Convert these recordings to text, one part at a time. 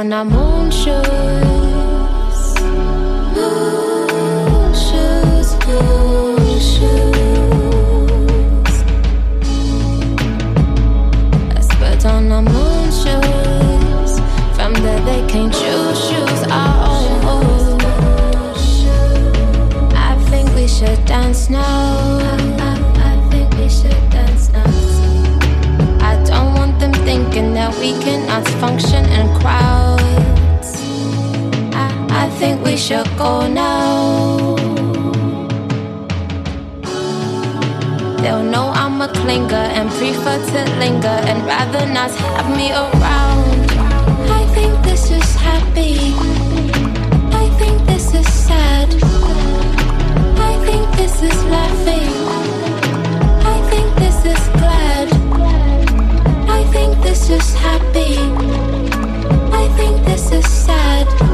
on our moon shoes. Moon shoes, moon shoes. Let's on our moon shoes. From there they can't choose shoes. Oh, oh, oh. I think we should dance now. I, I, I think we should dance now. I don't want them thinking that we cannot function in crowds. Think we should go now. They'll know I'm a clinger and prefer to linger and rather not have me around. I think this is happy. I think this is sad. I think this is laughing. I think this is glad. I think this is happy. I think this is sad.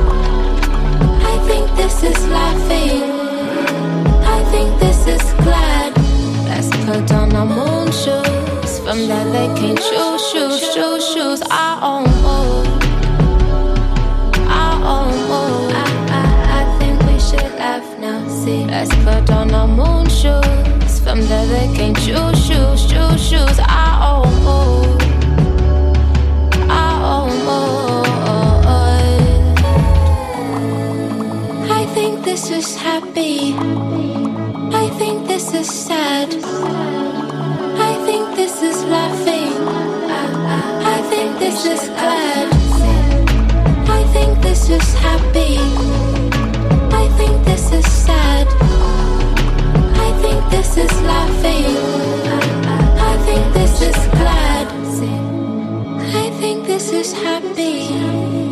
Shoes. From there they can choose, choose, choose, choose our own mood. Our own mood. I think this is happy. I think this is sad. I think this is laughing. I think this is glad. I think this is happy. I think this is sad. This love feels I think this is glad I think this is happy.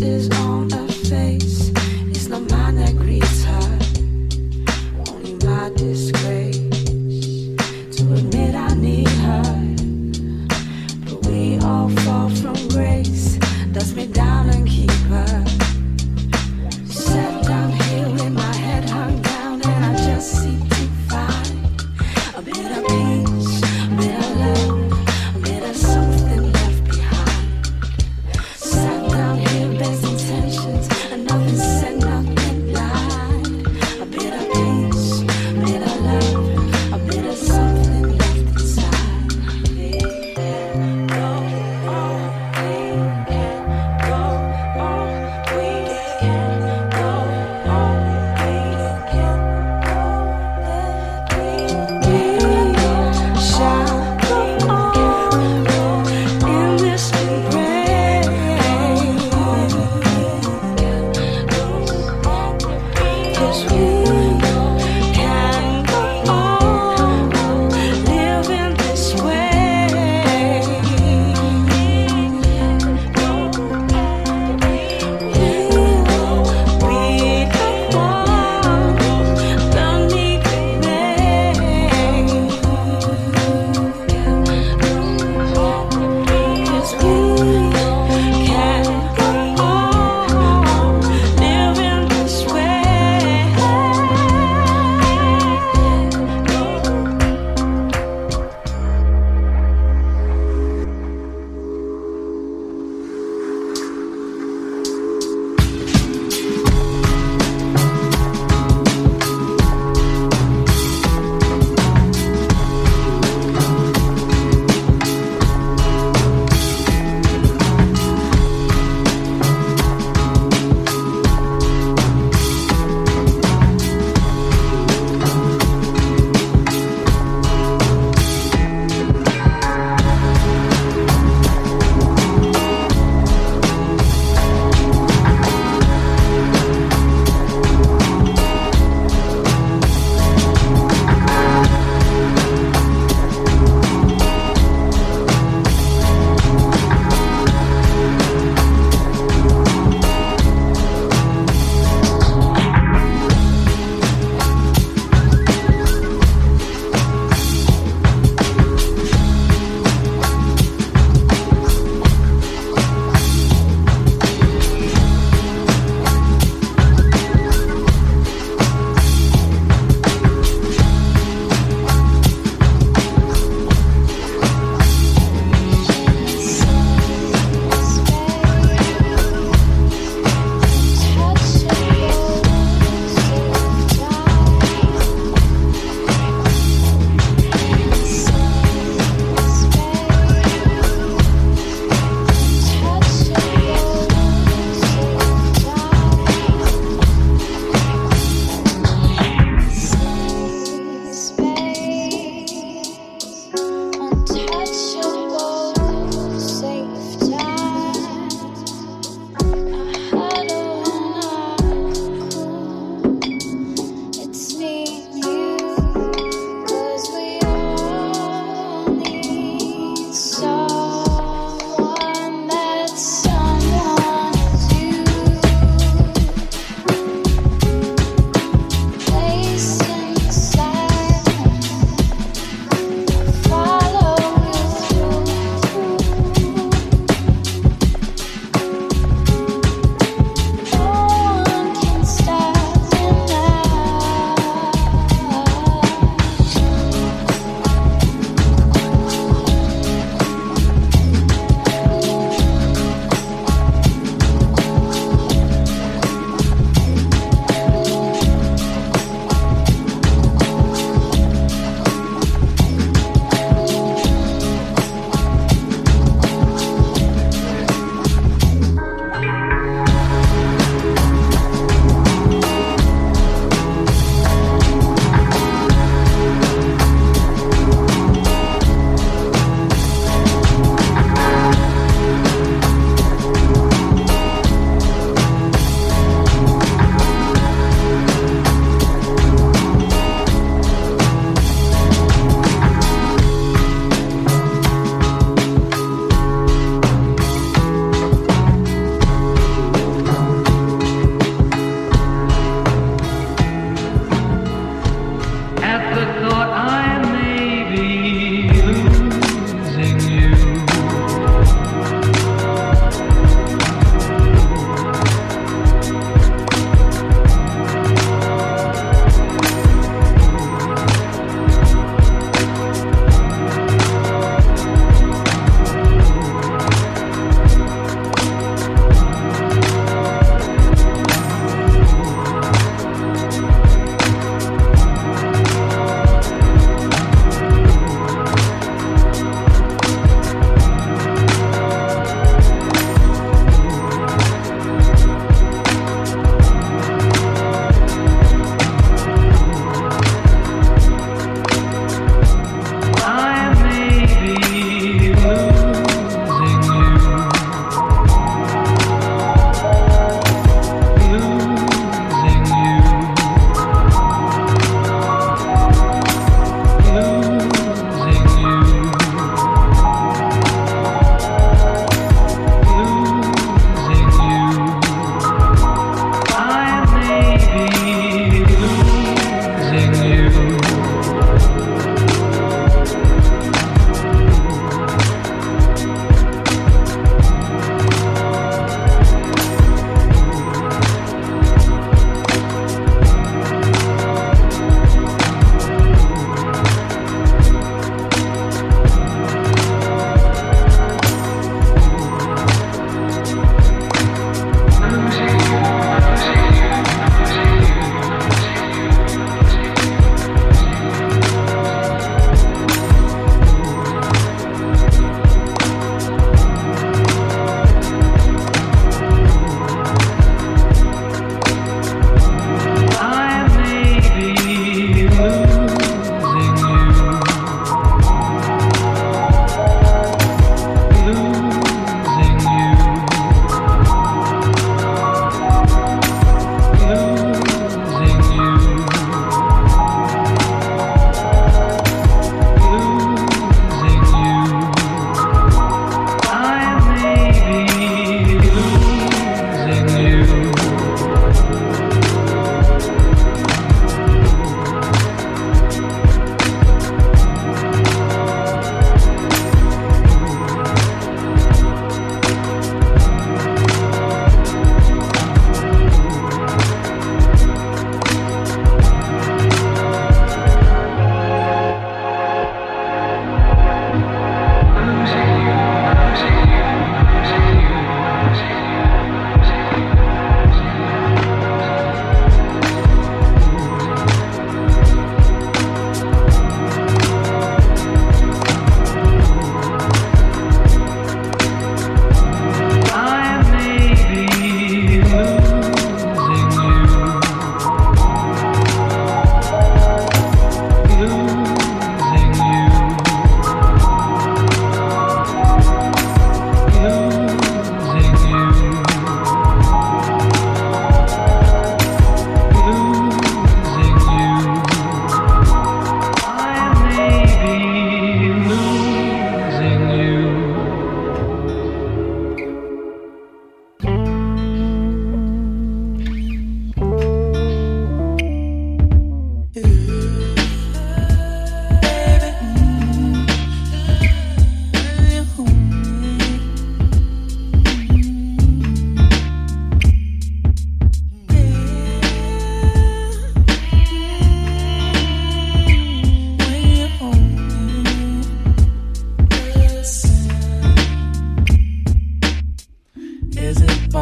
Happiness sweet.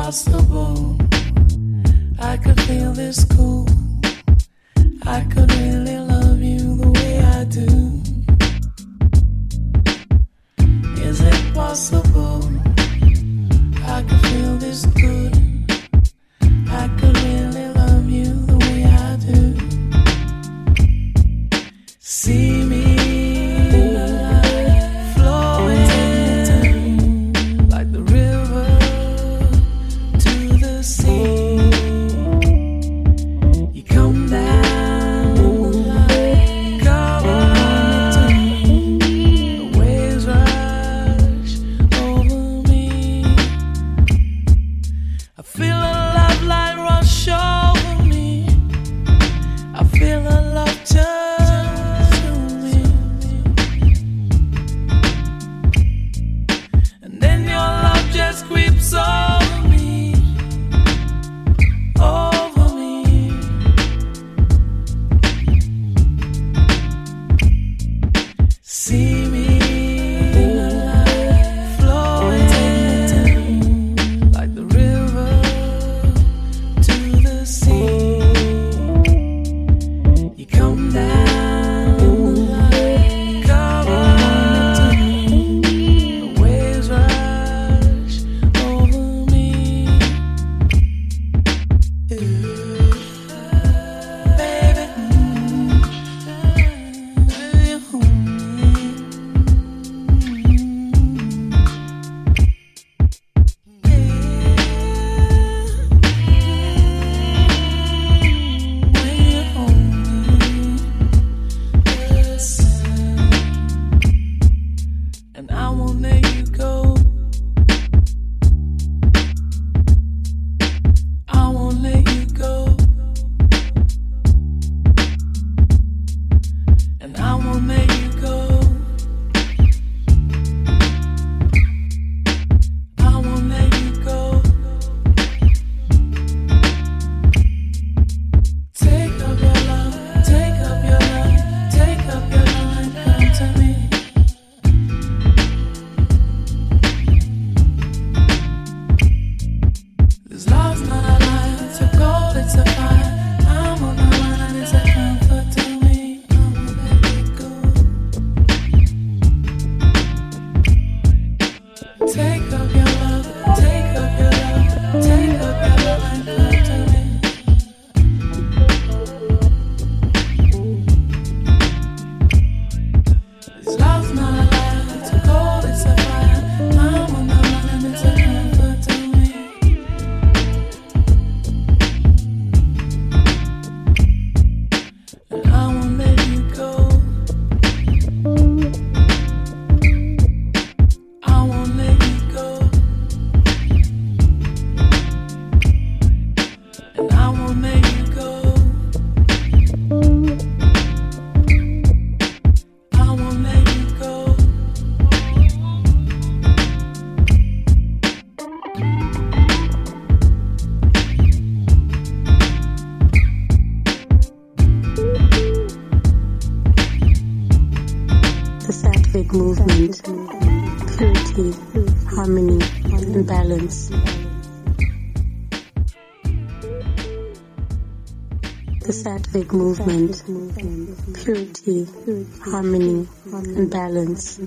lost the Sattvic movement, purity, harmony, and balance.